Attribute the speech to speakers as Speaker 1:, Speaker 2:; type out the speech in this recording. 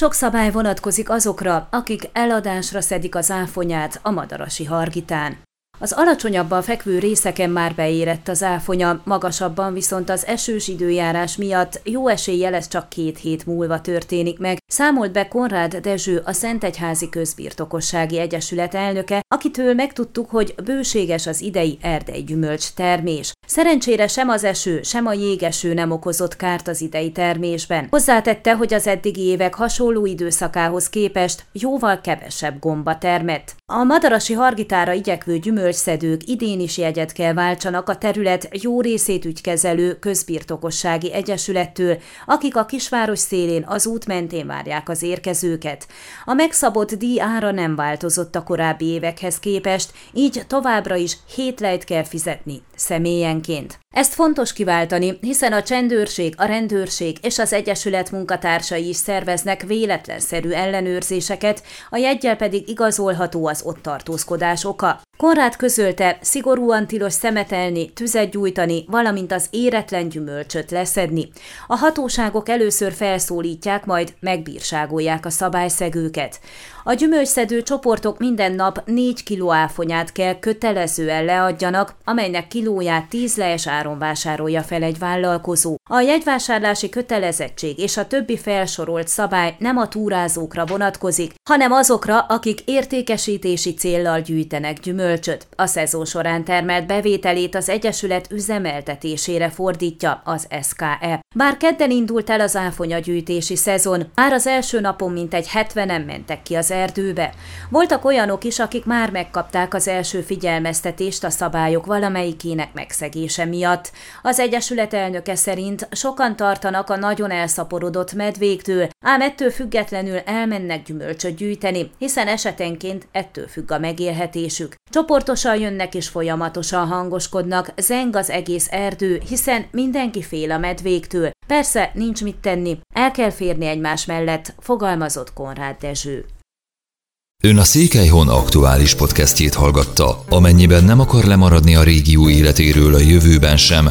Speaker 1: Sok szabály vonatkozik azokra, akik eladásra szedik az áfonyát a madarasi hargitán. Az alacsonyabban fekvő részeken már beérett az áfonya, magasabban viszont az esős időjárás miatt jó eséllyel ez csak két hét múlva történik meg, számolt be Konrád Dezső, a Szentegyházi Közbirtokossági Egyesület elnöke, akitől megtudtuk, hogy bőséges az idei erdei gyümölcs termés. Szerencsére sem az eső, sem a jégeső nem okozott kárt az idei termésben. Hozzátette, hogy az eddigi évek hasonló időszakához képest jóval kevesebb gomba termett. A madarasi hargitára igyekvő gyümölcsszedők idén is jegyet kell váltsanak a terület jó részét ügykezelő közbirtokossági egyesülettől, akik a kisváros szélén az út mentén várják az érkezőket. A megszabott díj ára nem változott a korábbi évekhez képest, így továbbra is hét lejt kell fizetni személyenként. Ezt fontos kiváltani, hiszen a csendőrség, a rendőrség és az Egyesület munkatársai is szerveznek véletlenszerű ellenőrzéseket, a jegyel pedig igazolható az ott tartózkodás oka. Konrád közölte, szigorúan tilos szemetelni, tüzet gyújtani, valamint az éretlen gyümölcsöt leszedni. A hatóságok először felszólítják, majd megbírságolják a szabályszegőket. A gyümölcsszedő csoportok minden nap 4 kiló áfonyát kell kötelezően leadjanak, amelynek kilóját 10 lees áron vásárolja fel egy vállalkozó. A jegyvásárlási kötelezettség és a többi felsorolt szabály nem a túrázókra vonatkozik, hanem azokra, akik értékesítési céllal gyűjtenek gyümölcsöt. A szezon során termelt bevételét az Egyesület üzemeltetésére fordítja az SKE. Bár kedden indult el az áfonyagyűjtési szezon, már az első napon mintegy 70-en mentek ki az erdőbe. Voltak olyanok is, akik már megkapták az első figyelmeztetést a szabályok valamelyikének megszegése miatt. Az Egyesület elnöke szerint sokan tartanak a nagyon elszaporodott medvéktől, ám ettől függetlenül elmennek gyümölcsöt gyűjteni, hiszen esetenként ettől függ a megélhetésük. Csoportosan jönnek és folyamatosan hangoskodnak, zeng az egész erdő, hiszen mindenki fél a medvéktől. Persze, nincs mit tenni, el kell férni egymás mellett, fogalmazott Konrád Dezső.
Speaker 2: Ön a Székelyhon aktuális podcastjét hallgatta. Amennyiben nem akar lemaradni a régió életéről a jövőben sem,